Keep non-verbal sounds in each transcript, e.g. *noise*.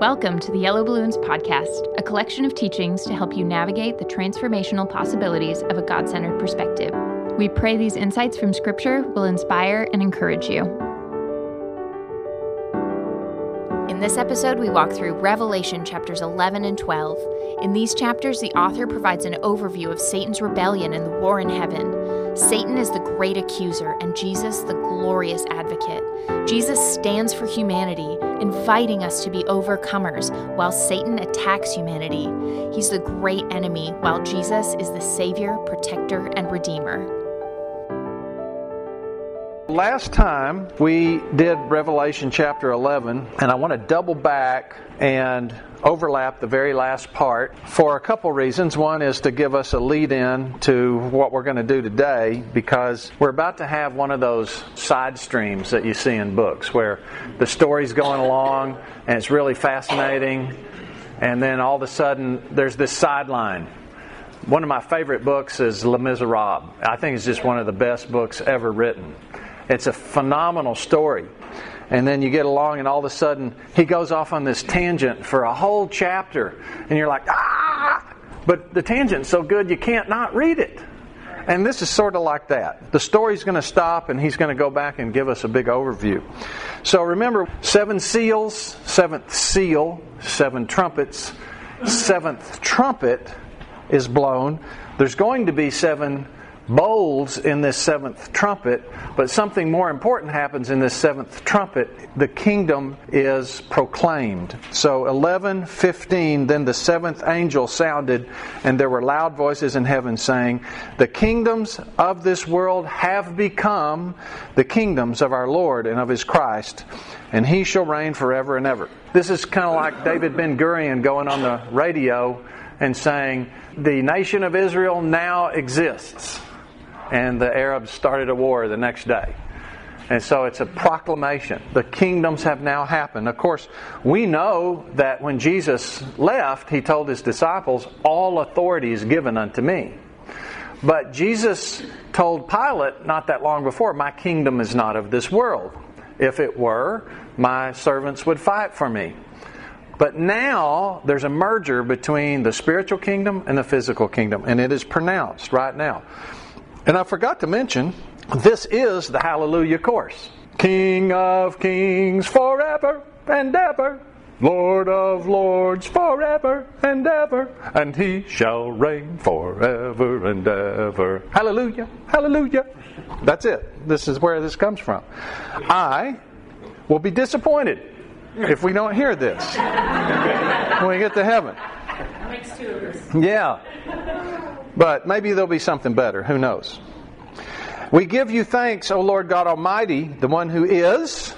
Welcome to the Yellow Balloons Podcast, a collection of teachings to help you navigate the transformational possibilities of a God centered perspective. We pray these insights from Scripture will inspire and encourage you. In this episode, we walk through Revelation chapters 11 and 12. In these chapters, the author provides an overview of Satan's rebellion and the war in heaven. Satan is the great accuser, and Jesus, the glorious advocate. Jesus stands for humanity, inviting us to be overcomers, while Satan attacks humanity. He's the great enemy, while Jesus is the Savior, protector, and redeemer. Last time we did Revelation chapter 11, and I want to double back and overlap the very last part for a couple reasons. One is to give us a lead in to what we're going to do today because we're about to have one of those side streams that you see in books where the story's going along and it's really fascinating, and then all of a sudden there's this sideline one of my favorite books is Les Miserables. I think it's just one of the best books ever written. It's a phenomenal story. And then you get along, and all of a sudden, he goes off on this tangent for a whole chapter. And you're like, ah! But the tangent's so good, you can't not read it. And this is sort of like that. The story's going to stop, and he's going to go back and give us a big overview. So remember seven seals, seventh seal, seven trumpets, seventh trumpet is blown. There's going to be seven bowls in this seventh trumpet, but something more important happens in this seventh trumpet. The kingdom is proclaimed. So 11, 15, then the seventh angel sounded, and there were loud voices in heaven saying, The kingdoms of this world have become the kingdoms of our Lord and of his Christ, and he shall reign forever and ever. This is kind of like David Ben Gurion going on the radio and saying, The nation of Israel now exists and the Arabs started a war the next day. And so it's a proclamation. The kingdoms have now happened. Of course, we know that when Jesus left, he told his disciples, All authority is given unto me. But Jesus told Pilate not that long before, My kingdom is not of this world. If it were, my servants would fight for me. But now there's a merger between the spiritual kingdom and the physical kingdom, and it is pronounced right now. And I forgot to mention, this is the Hallelujah chorus. King of kings forever and ever, Lord of lords forever and ever, and he shall reign forever and ever. Hallelujah, hallelujah. That's it. This is where this comes from. I will be disappointed if we don't hear this *laughs* when we get to heaven. Makes two of us. Yeah. But maybe there'll be something better. Who knows? We give you thanks, O Lord God Almighty, the one who is,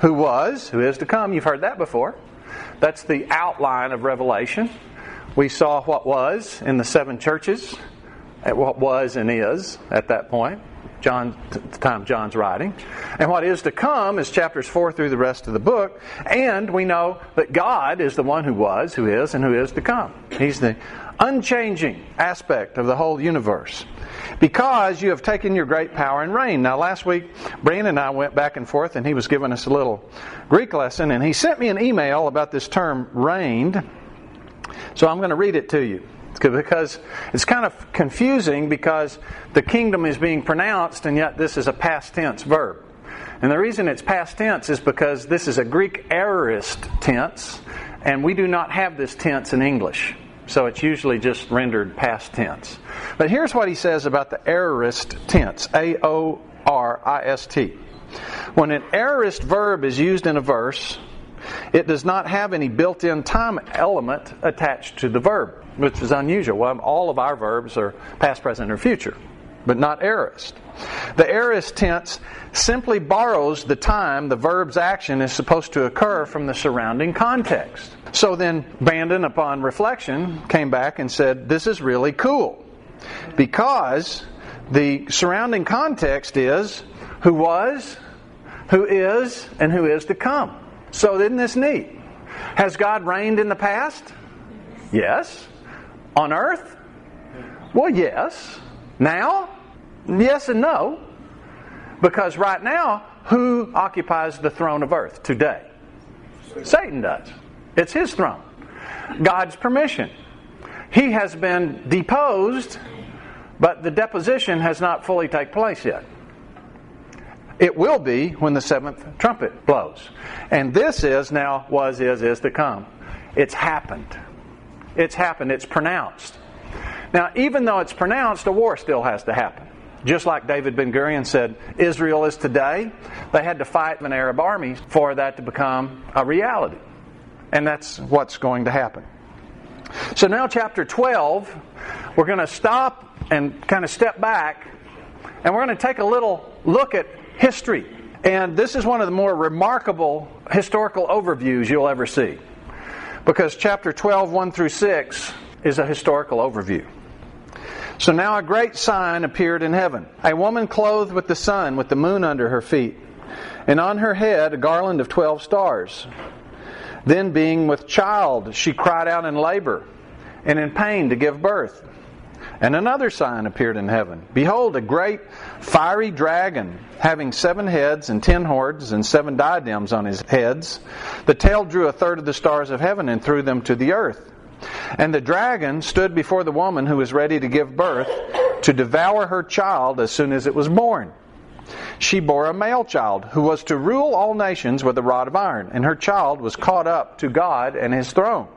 who was, who is to come. You've heard that before. That's the outline of Revelation. We saw what was in the seven churches, what was and is at that point. John, time John's writing. And what is to come is chapters 4 through the rest of the book. And we know that God is the one who was, who is, and who is to come. He's the unchanging aspect of the whole universe. Because you have taken your great power and reign. Now, last week, Brandon and I went back and forth, and he was giving us a little Greek lesson, and he sent me an email about this term reigned. So I'm going to read it to you because it's kind of confusing because the kingdom is being pronounced and yet this is a past tense verb. And the reason it's past tense is because this is a Greek aorist tense and we do not have this tense in English. So it's usually just rendered past tense. But here's what he says about the aorist tense A O R I S T. When an aorist verb is used in a verse, it does not have any built in time element attached to the verb, which is unusual. Well, all of our verbs are past, present, or future, but not aorist. The aorist tense simply borrows the time the verb's action is supposed to occur from the surrounding context. So then, Brandon, upon reflection, came back and said, This is really cool. Because the surrounding context is who was, who is, and who is to come. So, isn't this neat? Has God reigned in the past? Yes. On earth? Well, yes. Now? Yes and no. Because right now, who occupies the throne of earth today? Satan does. It's his throne. God's permission. He has been deposed, but the deposition has not fully taken place yet. It will be when the seventh trumpet blows. And this is now, was, is, is to come. It's happened. It's happened. It's pronounced. Now, even though it's pronounced, a war still has to happen. Just like David Ben Gurion said, Israel is today, they had to fight an Arab army for that to become a reality. And that's what's going to happen. So now, chapter 12, we're going to stop and kind of step back, and we're going to take a little look at history. And this is one of the more remarkable historical overviews you'll ever see. Because chapter 12, 1 through 6, is a historical overview. So now a great sign appeared in heaven a woman clothed with the sun, with the moon under her feet, and on her head a garland of twelve stars. Then, being with child, she cried out in labor and in pain to give birth. And another sign appeared in heaven Behold, a great fiery dragon, having seven heads and ten horns and seven diadems on his heads. The tail drew a third of the stars of heaven and threw them to the earth. And the dragon stood before the woman who was ready to give birth to devour her child as soon as it was born. She bore a male child who was to rule all nations with a rod of iron, and her child was caught up to God and his throne.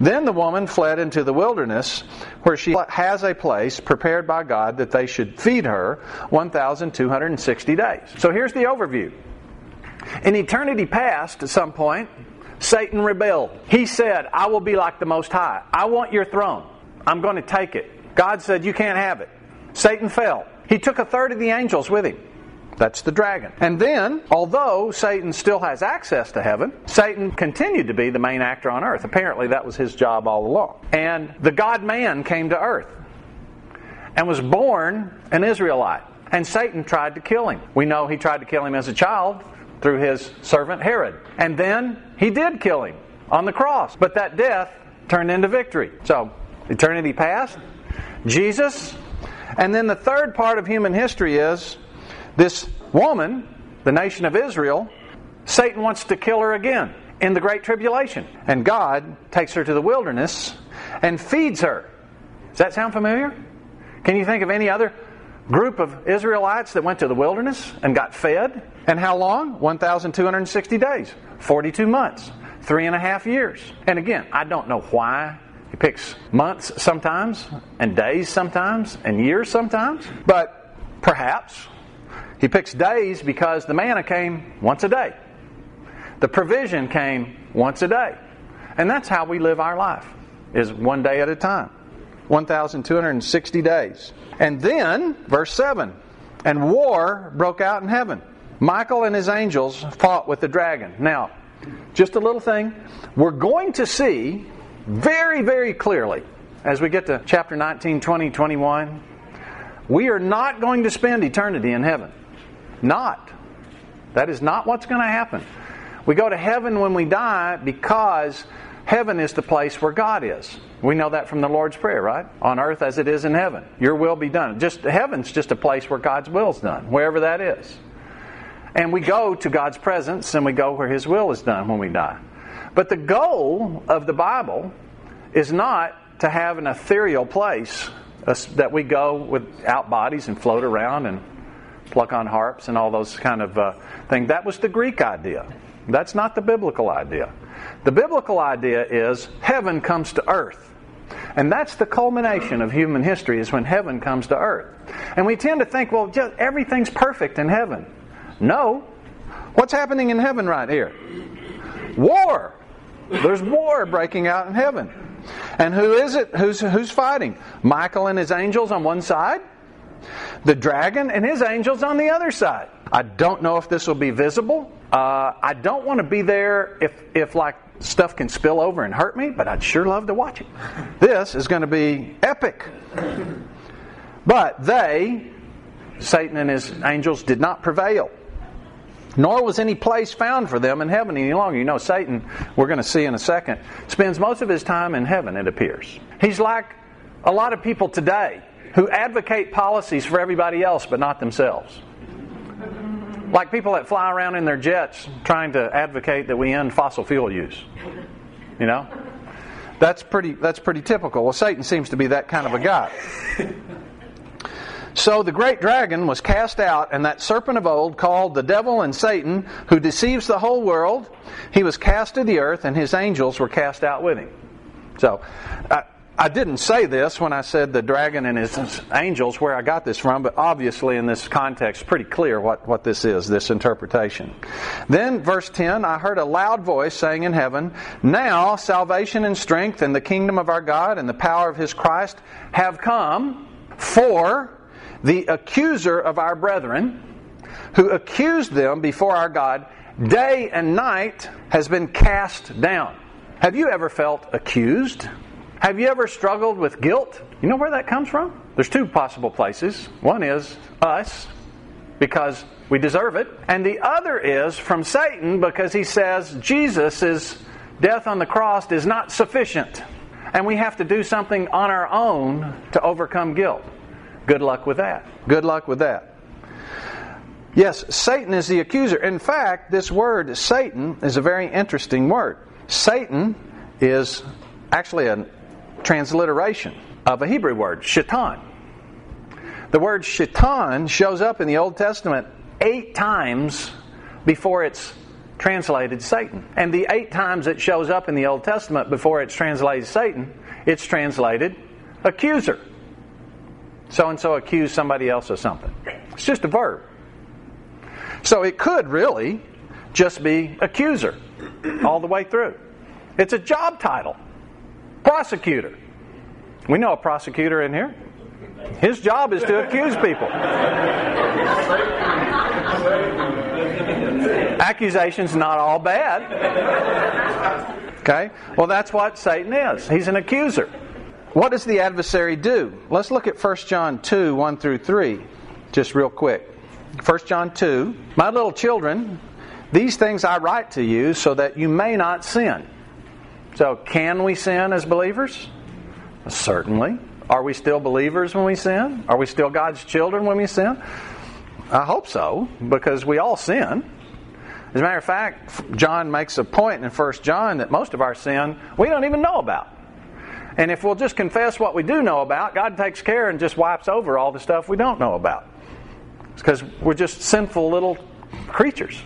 Then the woman fled into the wilderness, where she has a place prepared by God that they should feed her 1,260 days. So here's the overview. In eternity past, at some point, Satan rebelled. He said, I will be like the Most High. I want your throne. I'm going to take it. God said, You can't have it. Satan fell. He took a third of the angels with him. That's the dragon. And then, although Satan still has access to heaven, Satan continued to be the main actor on earth. Apparently, that was his job all along. And the God man came to earth and was born an Israelite. And Satan tried to kill him. We know he tried to kill him as a child through his servant Herod. And then he did kill him on the cross. But that death turned into victory. So, eternity past, Jesus. And then the third part of human history is this woman, the nation of Israel, Satan wants to kill her again in the Great Tribulation. And God takes her to the wilderness and feeds her. Does that sound familiar? Can you think of any other group of Israelites that went to the wilderness and got fed. And how long? 1,260 days, 42 months, three and a half years. And again, I don't know why he picks months sometimes, and days sometimes, and years sometimes, but perhaps he picks days because the manna came once a day. The provision came once a day. And that's how we live our life, is one day at a time. 1,260 days. And then, verse 7 and war broke out in heaven. Michael and his angels fought with the dragon. Now, just a little thing. We're going to see very, very clearly as we get to chapter 19, 20, 21. We are not going to spend eternity in heaven. Not. That is not what's going to happen. We go to heaven when we die because heaven is the place where God is. We know that from the Lord's Prayer, right? On earth as it is in heaven. Your will be done. Just heaven's just a place where God's will is done, wherever that is. And we go to God's presence and we go where His will is done when we die. But the goal of the Bible is not to have an ethereal place that we go without bodies and float around and pluck on harps and all those kind of uh, things. That was the Greek idea. That's not the biblical idea. The biblical idea is heaven comes to earth. And that's the culmination of human history is when heaven comes to earth. And we tend to think, well, just everything's perfect in heaven. No. What's happening in heaven right here? War. There's war breaking out in heaven. And who is it? Who's, who's fighting? Michael and his angels on one side, the dragon and his angels on the other side. I don't know if this will be visible. Uh, I don't want to be there if, if like stuff can spill over and hurt me, but I'd sure love to watch it. This is going to be epic. But they, Satan and his angels, did not prevail. Nor was any place found for them in heaven any longer. You know, Satan, we're going to see in a second, spends most of his time in heaven, it appears. He's like a lot of people today who advocate policies for everybody else but not themselves. Like people that fly around in their jets trying to advocate that we end fossil fuel use. You know? That's pretty that's pretty typical. Well, Satan seems to be that kind of a guy. So the great dragon was cast out, and that serpent of old, called the devil and Satan, who deceives the whole world, he was cast to the earth, and his angels were cast out with him. So, I, I didn't say this when I said the dragon and his angels, where I got this from, but obviously in this context, pretty clear what, what this is, this interpretation. Then, verse 10, I heard a loud voice saying in heaven, Now salvation and strength and the kingdom of our God and the power of his Christ have come, for the accuser of our brethren, who accused them before our God day and night, has been cast down. Have you ever felt accused? Have you ever struggled with guilt? You know where that comes from? There's two possible places. One is us, because we deserve it, and the other is from Satan, because he says Jesus' death on the cross is not sufficient, and we have to do something on our own to overcome guilt. Good luck with that. Good luck with that. Yes, Satan is the accuser. In fact, this word Satan is a very interesting word. Satan is actually a transliteration of a Hebrew word, shaitan. The word shaitan shows up in the Old Testament eight times before it's translated Satan. And the eight times it shows up in the Old Testament before it's translated Satan, it's translated accuser so and so accused somebody else of something. It's just a verb. So it could really just be accuser all the way through. It's a job title prosecutor. We know a prosecutor in here. His job is to accuse people. Accusations not all bad. Okay? Well, that's what Satan is. He's an accuser. What does the adversary do? Let's look at 1 John 2 1 through 3, just real quick. 1 John 2 My little children, these things I write to you so that you may not sin. So, can we sin as believers? Certainly. Are we still believers when we sin? Are we still God's children when we sin? I hope so, because we all sin. As a matter of fact, John makes a point in 1 John that most of our sin we don't even know about. And if we'll just confess what we do know about, God takes care and just wipes over all the stuff we don't know about. It's because we're just sinful little creatures.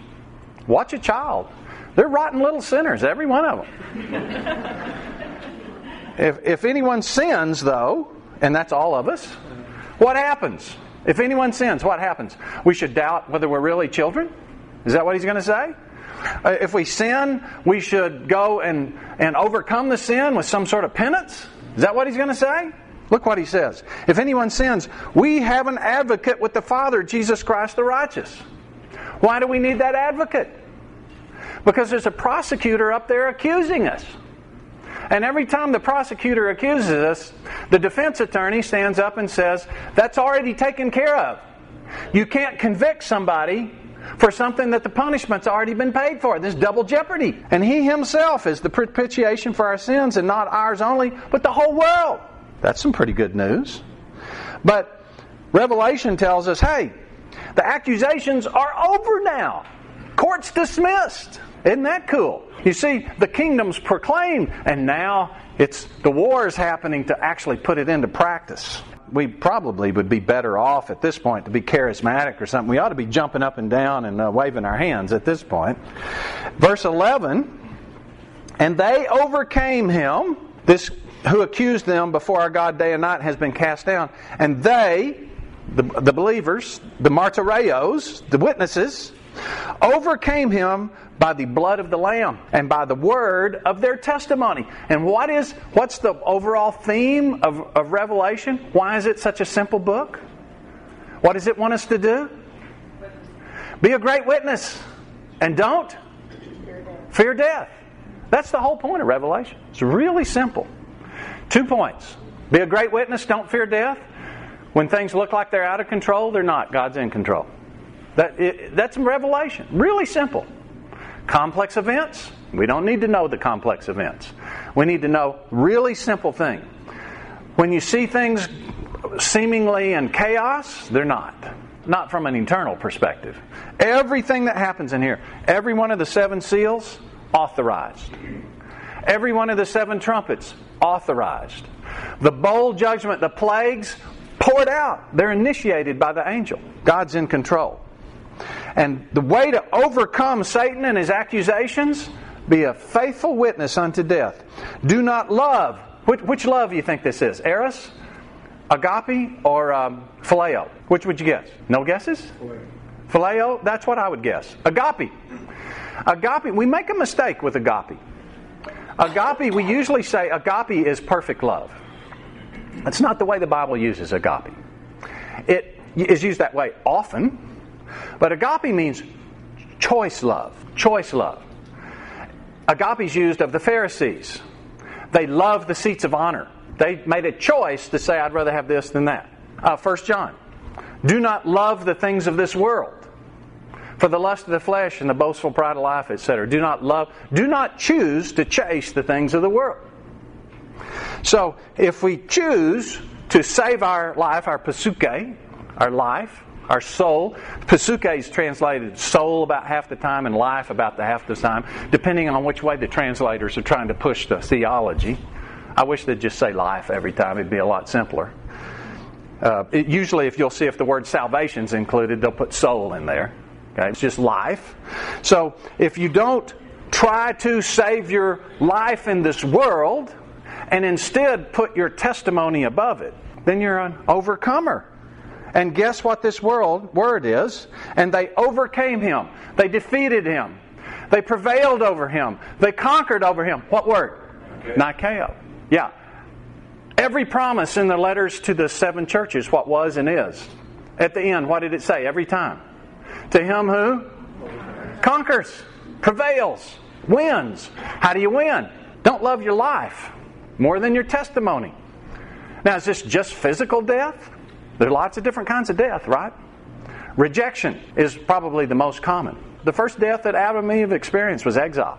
Watch a child. They're rotten little sinners, every one of them. if, if anyone sins, though, and that's all of us, what happens? If anyone sins, what happens? We should doubt whether we're really children? Is that what he's going to say? Uh, if we sin, we should go and, and overcome the sin with some sort of penance? Is that what he's going to say? Look what he says. If anyone sins, we have an advocate with the Father, Jesus Christ the righteous. Why do we need that advocate? Because there's a prosecutor up there accusing us. And every time the prosecutor accuses us, the defense attorney stands up and says, That's already taken care of. You can't convict somebody for something that the punishment's already been paid for. This double jeopardy. And He Himself is the propitiation for our sins, and not ours only, but the whole world. That's some pretty good news. But Revelation tells us hey, the accusations are over now. Court's dismissed. Isn't that cool? You see, the kingdom's proclaimed, and now it's the war is happening to actually put it into practice we probably would be better off at this point to be charismatic or something. We ought to be jumping up and down and uh, waving our hands at this point. Verse 11 And they overcame him, this who accused them before our God day and night has been cast down. And they, the, the believers, the martyreos, the witnesses, overcame him by the blood of the lamb and by the word of their testimony. And what is what's the overall theme of, of revelation? Why is it such a simple book? What does it want us to do? Be a great witness and don't fear death. That's the whole point of revelation. It's really simple. Two points. Be a great witness don't fear death. When things look like they're out of control they're not. God's in control that, it, that's revelation. Really simple. Complex events, we don't need to know the complex events. We need to know really simple thing. When you see things seemingly in chaos, they're not. Not from an eternal perspective. Everything that happens in here, every one of the seven seals, authorized. Every one of the seven trumpets authorized. The bowl judgment, the plagues poured out. They're initiated by the angel. God's in control. And the way to overcome Satan and his accusations, be a faithful witness unto death. Do not love. Which, which love do you think this is? Eros? Agape? Or um, phileo? Which would you guess? No guesses? Phileo? That's what I would guess. Agape. Agape, we make a mistake with agape. Agape, we usually say agape is perfect love. That's not the way the Bible uses agape. It is used that way often, but agape means choice love. Choice love. Agape is used of the Pharisees. They love the seats of honor. They made a choice to say, I'd rather have this than that. Uh, 1 John. Do not love the things of this world. For the lust of the flesh and the boastful pride of life, etc. Do not love, do not choose to chase the things of the world. So, if we choose to save our life, our pasuke, our life, our soul, pasuke is translated soul about half the time and life about the half the time, depending on which way the translators are trying to push the theology. I wish they'd just say life every time, it'd be a lot simpler. Uh, it, usually, if you'll see if the word salvation's included, they'll put soul in there. Okay, it's just life. So, if you don't try to save your life in this world, and instead put your testimony above it, then you're an overcomer. And guess what this world word is? And they overcame him. They defeated him. They prevailed over him. They conquered over him. What word? Okay. Nikeo. Yeah. Every promise in the letters to the seven churches, what was and is. At the end, what did it say every time? To him who conquers, prevails, wins. How do you win? Don't love your life more than your testimony. Now, is this just physical death? There's lots of different kinds of death, right? Rejection is probably the most common. The first death that Adam and Eve experienced was exile.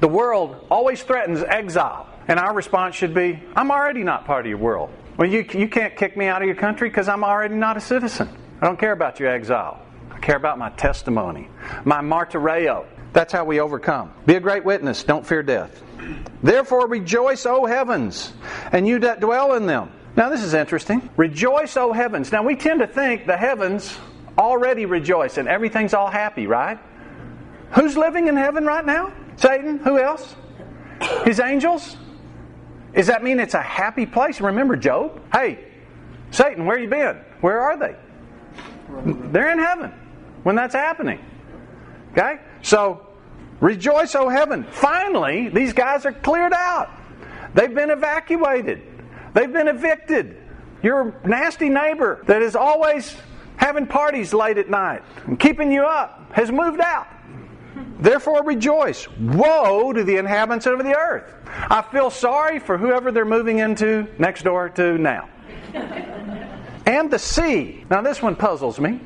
The world always threatens exile, and our response should be I'm already not part of your world. Well, you, you can't kick me out of your country because I'm already not a citizen. I don't care about your exile. I care about my testimony, my martyreo. That's how we overcome. Be a great witness. Don't fear death. Therefore rejoice, O heavens, and you that dwell in them. Now, this is interesting. Rejoice, O heavens. Now, we tend to think the heavens already rejoice and everything's all happy, right? Who's living in heaven right now? Satan? Who else? His angels? Does that mean it's a happy place? Remember Job? Hey, Satan, where you been? Where are they? They're in heaven when that's happening. Okay? So, Rejoice, O heaven. Finally, these guys are cleared out. They've been evacuated. They've been evicted. Your nasty neighbor that is always having parties late at night and keeping you up has moved out. Therefore, rejoice. Woe to the inhabitants of the earth. I feel sorry for whoever they're moving into next door to now. *laughs* and the sea. Now, this one puzzles me.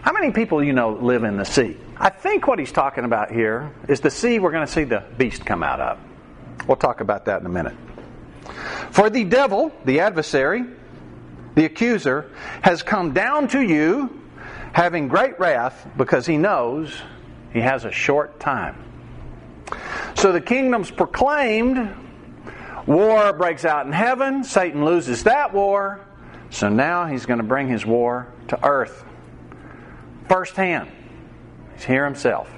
How many people you know live in the sea? I think what he's talking about here is the sea we're going to see the beast come out of. We'll talk about that in a minute. For the devil, the adversary, the accuser, has come down to you having great wrath because he knows he has a short time. So the kingdom's proclaimed, war breaks out in heaven, Satan loses that war, so now he's going to bring his war to earth firsthand. He's here himself.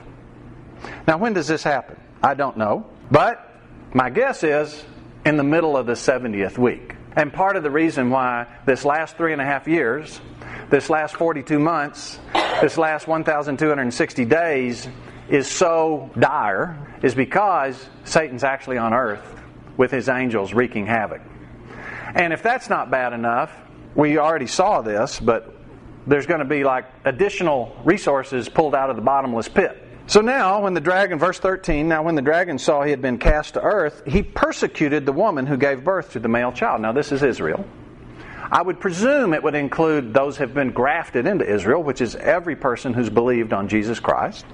Now, when does this happen? I don't know. But my guess is in the middle of the 70th week. And part of the reason why this last three and a half years, this last 42 months, this last 1,260 days is so dire is because Satan's actually on earth with his angels wreaking havoc. And if that's not bad enough, we already saw this, but there's going to be like additional resources pulled out of the bottomless pit. So now, when the dragon, verse 13, now when the dragon saw he had been cast to earth, he persecuted the woman who gave birth to the male child. Now, this is Israel. I would presume it would include those who have been grafted into Israel, which is every person who's believed on Jesus Christ.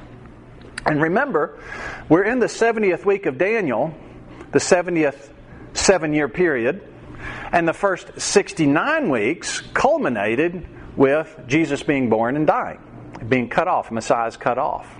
And remember, we're in the 70th week of Daniel, the 70th seven year period, and the first 69 weeks culminated with Jesus being born and dying, being cut off, Messiah's cut off.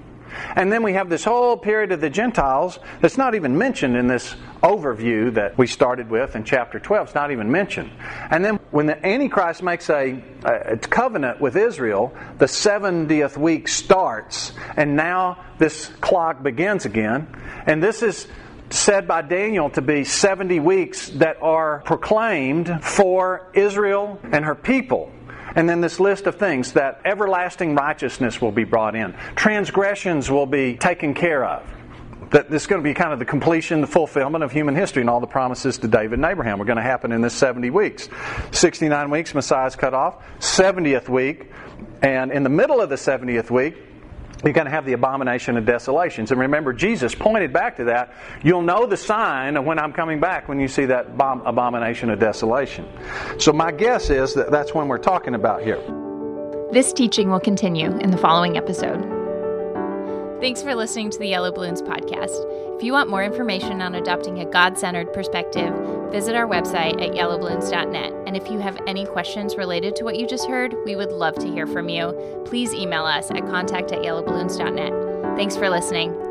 And then we have this whole period of the Gentiles that's not even mentioned in this overview that we started with in chapter 12. It's not even mentioned. And then when the Antichrist makes a, a covenant with Israel, the 70th week starts, and now this clock begins again. And this is said by Daniel to be 70 weeks that are proclaimed for Israel and her people. And then this list of things that everlasting righteousness will be brought in, transgressions will be taken care of. That this is going to be kind of the completion, the fulfillment of human history and all the promises to David and Abraham are going to happen in this 70 weeks. 69 weeks, Messiah's cut off. 70th week, and in the middle of the 70th week, you're going to have the abomination of desolations. And remember, Jesus pointed back to that. You'll know the sign of when I'm coming back when you see that abomination of desolation. So, my guess is that that's when we're talking about here. This teaching will continue in the following episode. Thanks for listening to the Yellow Balloons podcast. If you want more information on adopting a God centered perspective, visit our website at yellowballoons.net. And if you have any questions related to what you just heard, we would love to hear from you. Please email us at contact at yellowballoons.net. Thanks for listening.